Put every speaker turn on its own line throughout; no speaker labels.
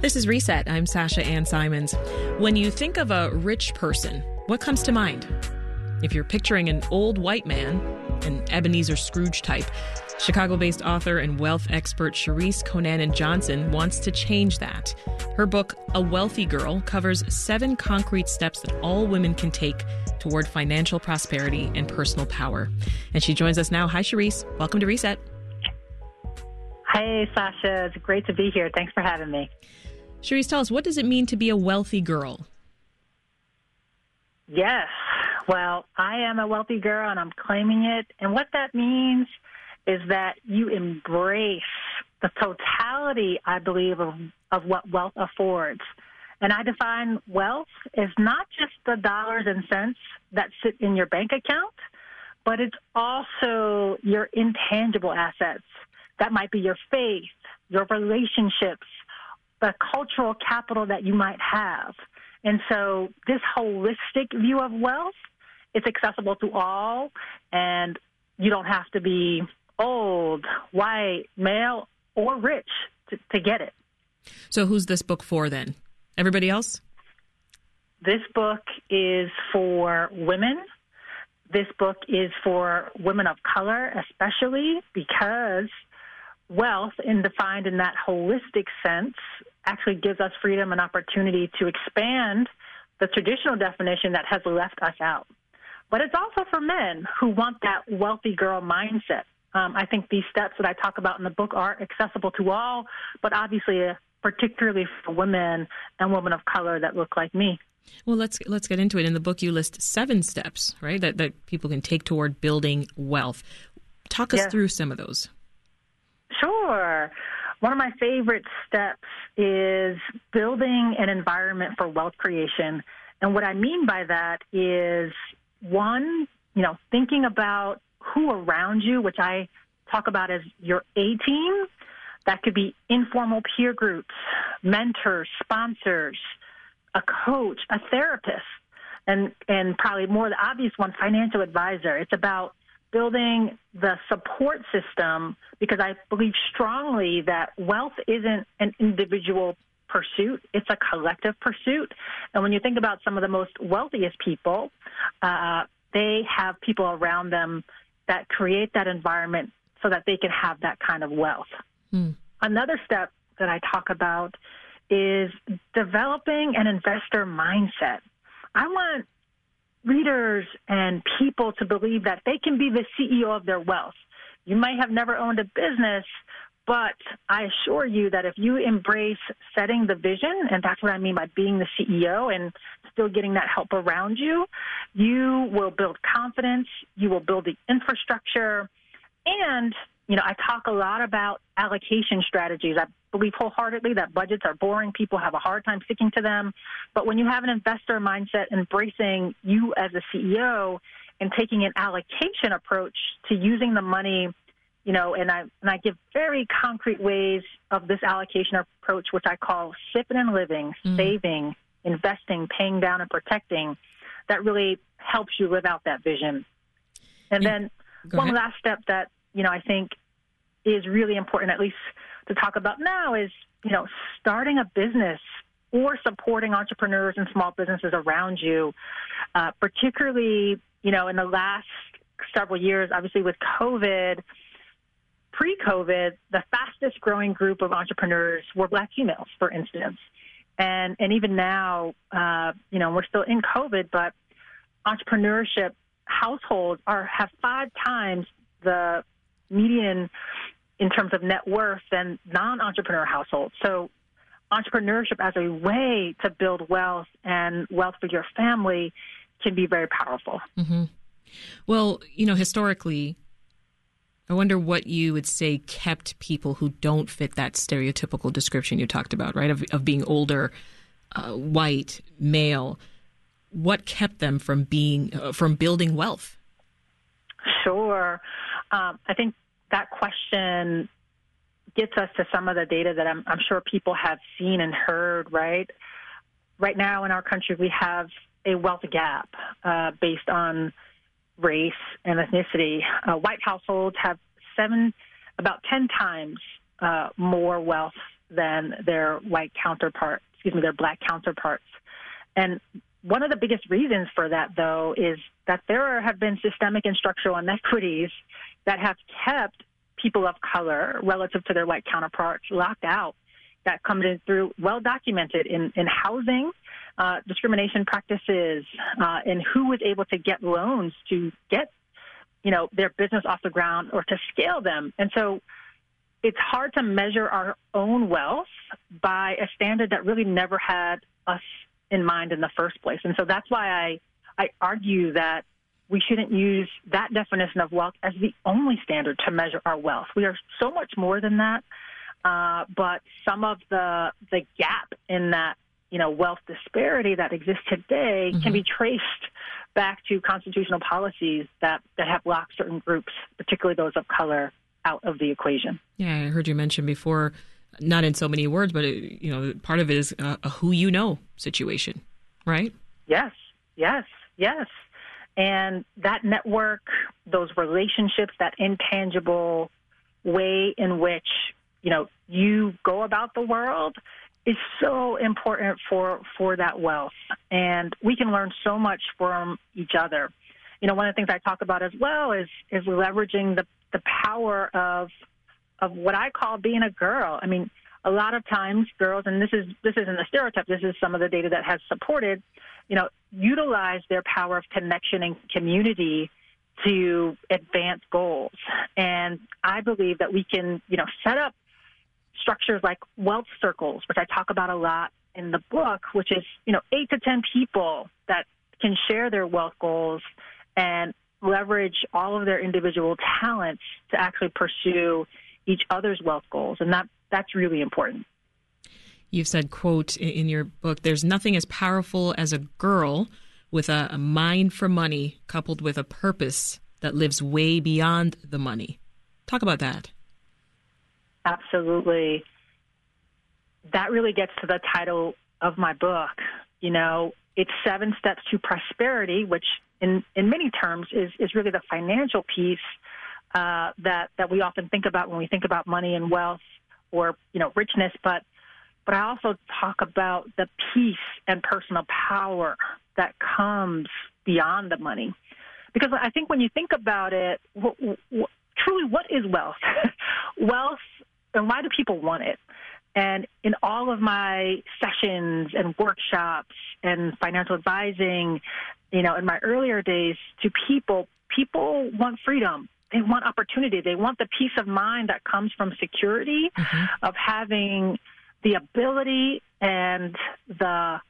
This is Reset. I'm Sasha Ann Simons. When you think of a rich person, what comes to mind? If you're picturing an old white man, an Ebenezer Scrooge type, Chicago based author and wealth expert Cherise Conanan Johnson wants to change that. Her book, A Wealthy Girl, covers seven concrete steps that all women can take toward financial prosperity and personal power. And she joins us now. Hi, Cherise. Welcome to Reset.
Hey, Sasha. It's great to be here. Thanks for having me.
Cherise, tell us, what does it mean to be a wealthy girl?
Yes. Well, I am a wealthy girl and I'm claiming it. And what that means is that you embrace the totality, I believe, of, of what wealth affords. And I define wealth as not just the dollars and cents that sit in your bank account, but it's also your intangible assets. That might be your faith, your relationships, the cultural capital that you might have. And so this holistic view of wealth, it's accessible to all and you don't have to be old, white, male, or rich to, to get it.
So who's this book for then? Everybody else?
This book is for women. This book is for women of color, especially because wealth, in defined in that holistic sense, actually gives us freedom and opportunity to expand the traditional definition that has left us out. But it's also for men who want that wealthy girl mindset. Um, I think these steps that I talk about in the book are accessible to all, but obviously, uh, particularly for women and women of color that look like me.
Well, let's let's get into it. In the book, you list seven steps, right, that that people can take toward building wealth. Talk us yes. through some of those.
Sure. One of my favorite steps is building an environment for wealth creation. And what I mean by that is one, you know, thinking about who around you, which I talk about as your A team. That could be informal peer groups, mentors, sponsors, a coach, a therapist, and, and probably more the obvious one, financial advisor. It's about building the support system because I believe strongly that wealth isn't an individual pursuit, it's a collective pursuit. And when you think about some of the most wealthiest people, uh, they have people around them that create that environment so that they can have that kind of wealth. Mm. Another step that I talk about is developing an investor mindset. I want readers and people to believe that they can be the CEO of their wealth. You might have never owned a business, but I assure you that if you embrace setting the vision, and that's what I mean by being the CEO and still getting that help around you, you will build confidence, you will build the infrastructure, and you know, I talk a lot about allocation strategies. I believe wholeheartedly that budgets are boring. People have a hard time sticking to them. But when you have an investor mindset embracing you as a CEO and taking an allocation approach to using the money you know, and I and I give very concrete ways of this allocation approach, which I call sipping and living, mm. saving, investing, paying down, and protecting. That really helps you live out that vision. And then Go one ahead. last step that you know I think is really important, at least to talk about now, is you know starting a business or supporting entrepreneurs and small businesses around you, uh, particularly you know in the last several years, obviously with COVID pre-COVID, the fastest growing group of entrepreneurs were black females, for instance. And, and even now, uh, you know, we're still in COVID, but entrepreneurship households are, have five times the median in terms of net worth than non-entrepreneur households. So entrepreneurship as a way to build wealth and wealth for your family can be very powerful.
Mm-hmm. Well, you know, historically, I wonder what you would say kept people who don't fit that stereotypical description you talked about, right? Of, of being older, uh, white, male. What kept them from being uh, from building wealth?
Sure, um, I think that question gets us to some of the data that I'm, I'm sure people have seen and heard. Right, right now in our country, we have a wealth gap uh, based on race and ethnicity. Uh, white households have seven, about 10 times uh, more wealth than their white counterparts, excuse me, their black counterparts. And one of the biggest reasons for that, though, is that there have been systemic and structural inequities that have kept people of color relative to their white counterparts locked out. That comes in through well documented in, in housing, uh, discrimination practices, uh, and who was able to get loans to get, you know, their business off the ground or to scale them. And so it's hard to measure our own wealth by a standard that really never had us in mind in the first place. And so that's why I, I argue that we shouldn't use that definition of wealth as the only standard to measure our wealth. We are so much more than that. Uh, but some of the the gap in that you know wealth disparity that exists today mm-hmm. can be traced back to constitutional policies that that have locked certain groups, particularly those of color, out of the equation.
Yeah, I heard you mention before, not in so many words, but it, you know, part of it is a, a who you know situation, right?
Yes, yes, yes. And that network, those relationships, that intangible way in which, you know, you go about the world is so important for, for that wealth. And we can learn so much from each other. You know, one of the things I talk about as well is, is leveraging the, the power of, of what I call being a girl. I mean, a lot of times girls, and this is this isn't a stereotype. This is some of the data that has supported, you know, utilize their power of connection and community to advance goals. And I believe that we can, you know, set up structures like wealth circles, which I talk about a lot in the book, which is, you know, eight to ten people that can share their wealth goals and leverage all of their individual talents to actually pursue each other's wealth goals. And that that's really important.
You've said, quote, in your book, there's nothing as powerful as a girl with a, a mind for money coupled with a purpose that lives way beyond the money. Talk about that.
Absolutely. That really gets to the title of my book. You know, it's seven steps to prosperity, which in, in many terms is, is really the financial piece uh, that, that we often think about when we think about money and wealth or you know richness, but but I also talk about the peace and personal power that comes beyond the money, because I think when you think about it, truly, what is wealth? wealth, and why do people want it? And in all of my sessions and workshops and financial advising, you know, in my earlier days to people, people want freedom they want opportunity. They want the peace of mind that comes from security, mm-hmm. of having the ability and the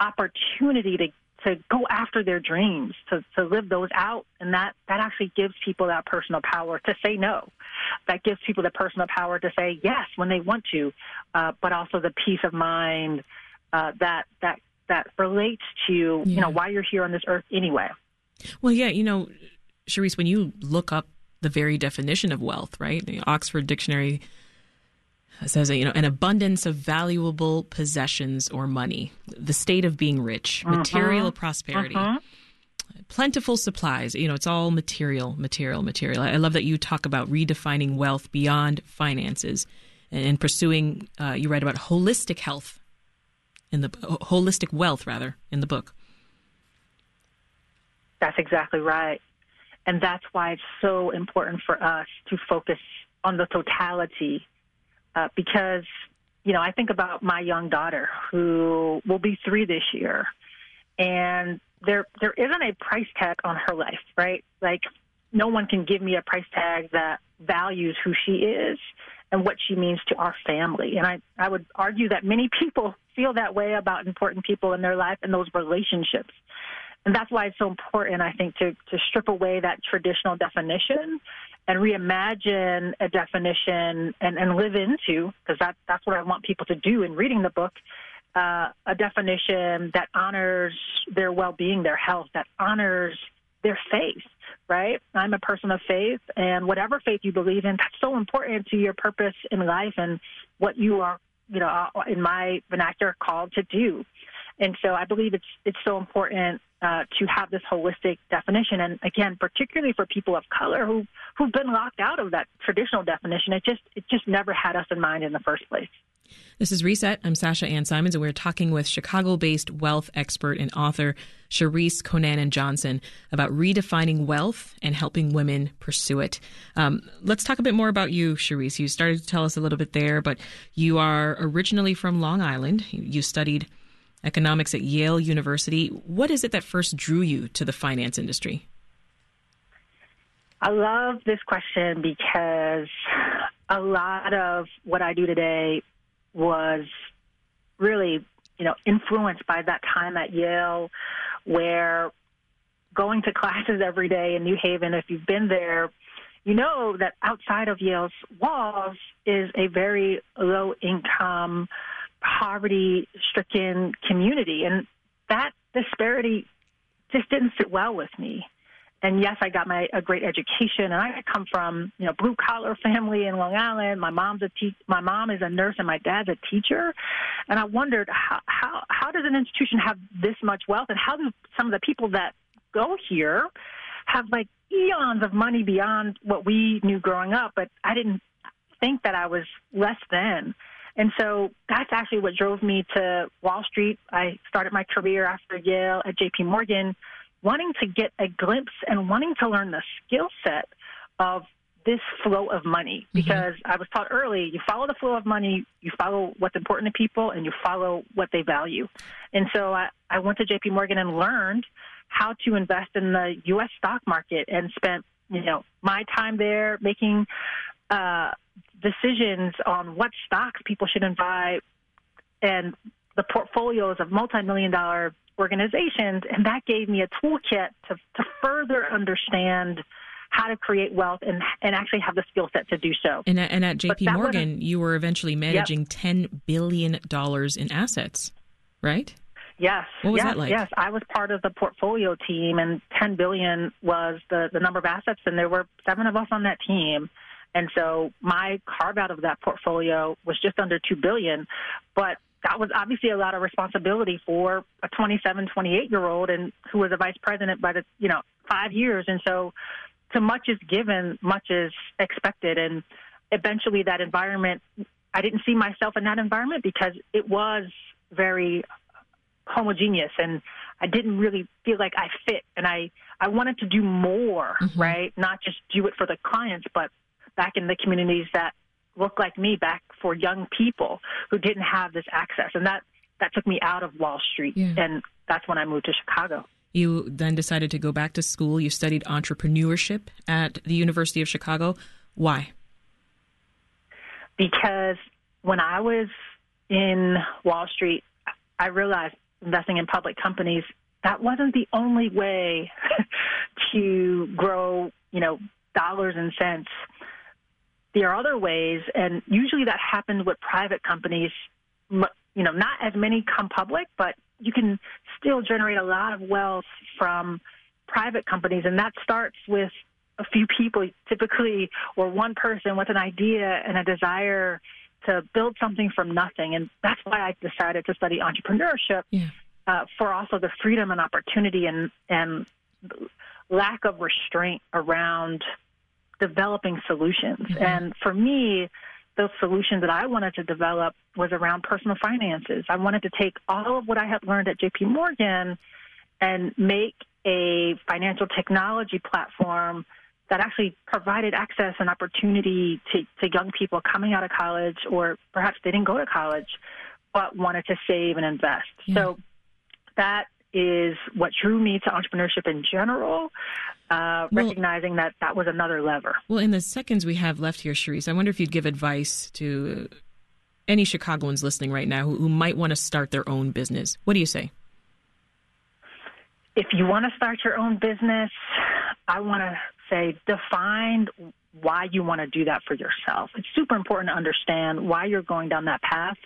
opportunity to to go after their dreams, to, to live those out. And that, that actually gives people that personal power to say no. That gives people the personal power to say yes when they want to, uh, but also the peace of mind uh, that, that, that relates to, yeah. you know, why you're here on this earth anyway.
Well, yeah, you know, Cherise, when you look up the very definition of wealth, right? The Oxford Dictionary says, you know, an abundance of valuable possessions or money, the state of being rich, uh-huh. material prosperity. Uh-huh. Plentiful supplies, you know, it's all material, material, material. I love that you talk about redefining wealth beyond finances and, pursuing, uh, you write about holistic health in the holistic wealth, rather, in the book.
That's exactly right. And that's why it's so important for us to focus on the totality uh, because, you know, I think about my young daughter who will be three this year. And there, there isn't a price tag on her life, right? Like, no one can give me a price tag that values who she is and what she means to our family. And I, I would argue that many people feel that way about important people in their life and those relationships. And that's why it's so important, I think, to, to strip away that traditional definition and reimagine a definition and, and live into, because that, that's what I want people to do in reading the book, uh, a definition that honors their well being, their health, that honors their faith, right? I'm a person of faith, and whatever faith you believe in, that's so important to your purpose in life and what you are, you know, uh, in my vernacular, called to do. And so I believe it's it's so important uh, to have this holistic definition. And again, particularly for people of color who who've been locked out of that traditional definition, it just it just never had us in mind in the first place.
This is Reset. I'm Sasha Ann Simons, and we're talking with Chicago based wealth expert and author Cherise Conanan Johnson about redefining wealth and helping women pursue it. Um, let's talk a bit more about you, Cherise. You started to tell us a little bit there, but you are originally from Long Island. You studied economics at Yale University. What is it that first drew you to the finance industry?
I love this question because a lot of what I do today was really, you know, influenced by that time at Yale where going to classes every day in New Haven, if you've been there, you know that outside of Yale's walls is a very low income, poverty stricken community. And that disparity just didn't sit well with me and yes, I got my a great education, and I come from you know blue collar family in Long Island. My mom's a te- my mom is a nurse, and my dad's a teacher. And I wondered how how how does an institution have this much wealth, and how do some of the people that go here have like eons of money beyond what we knew growing up? But I didn't think that I was less than. And so that's actually what drove me to Wall Street. I started my career after Yale at JP Morgan wanting to get a glimpse and wanting to learn the skill set of this flow of money mm-hmm. because mm-hmm. I was taught early you follow the flow of money, you follow what's important to people, and you follow what they value. And so I, I went to JP Morgan and learned how to invest in the U.S. stock market and spent you know my time there making uh, decisions on what stocks people should buy and the portfolios of multi-million dollar organizations, and that gave me a toolkit to, to further understand how to create wealth and, and actually have the skill set to do so.
And at, and at JP Morgan, you were eventually managing yep. $10 billion in assets, right?
Yes.
What was
yes,
that like?
Yes, I was part of the portfolio team, and 10 billion was the the number of assets, and there were seven of us on that team. And so my carve out of that portfolio was just under two billion, but that was obviously a lot of responsibility for a 27, 28 year old and who was a vice president by the, you know, five years. And so to much is given, much is expected. And eventually that environment, I didn't see myself in that environment because it was very homogeneous and I didn't really feel like I fit and I, I wanted to do more, mm-hmm. right? Not just do it for the clients, but back in the communities that look like me back for young people who didn't have this access. And that, that took me out of Wall Street. Yeah. And that's when I moved to Chicago.
You then decided to go back to school. You studied entrepreneurship at the University of Chicago. Why?
Because when I was in Wall Street, I realized investing in public companies that wasn't the only way to grow, you know, dollars and cents there are other ways, and usually that happens with private companies. You know, not as many come public, but you can still generate a lot of wealth from private companies, and that starts with a few people, typically, or one person with an idea and a desire to build something from nothing. And that's why I decided to study entrepreneurship yeah. uh, for also the freedom and opportunity and and lack of restraint around developing solutions. Mm-hmm. And for me, the solution that I wanted to develop was around personal finances. I wanted to take all of what I had learned at JP Morgan and make a financial technology platform that actually provided access and opportunity to, to young people coming out of college or perhaps they didn't go to college but wanted to save and invest. Yeah. So that is what drew me to entrepreneurship in general, uh, well, recognizing that that was another lever.
Well, in the seconds we have left here, Cherise, I wonder if you'd give advice to any Chicagoans listening right now who, who might want to start their own business. What do you say?
If you want to start your own business, I want to say define why you want to do that for yourself. It's super important to understand why you're going down that path.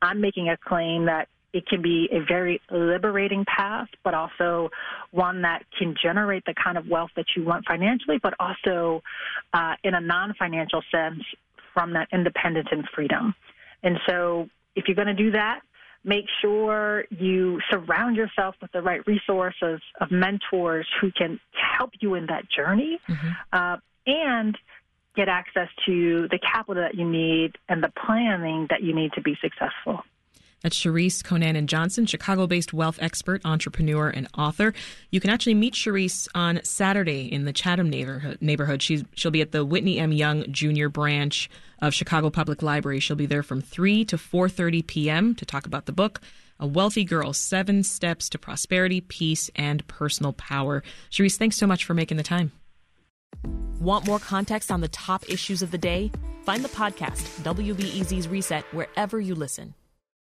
I'm making a claim that it can be a very liberating path, but also one that can generate the kind of wealth that you want financially, but also uh, in a non financial sense from that independence and freedom. And so, if you're going to do that, make sure you surround yourself with the right resources of mentors who can help you in that journey. Mm-hmm. Uh, and get access to the capital that you need and the planning that you need to be successful.
That's Cherise Conanan Johnson, Chicago based wealth expert, entrepreneur, and author. You can actually meet Cherise on Saturday in the Chatham neighborhood. neighborhood. She's, she'll be at the Whitney M. Young Junior Branch of Chicago Public Library. She'll be there from 3 to 4.30 p.m. to talk about the book, A Wealthy Girl, Seven Steps to Prosperity, Peace, and Personal Power. Cherise, thanks so much for making the time. Want more context on the top issues of the day? Find the podcast, WBEZ's Reset, wherever you listen.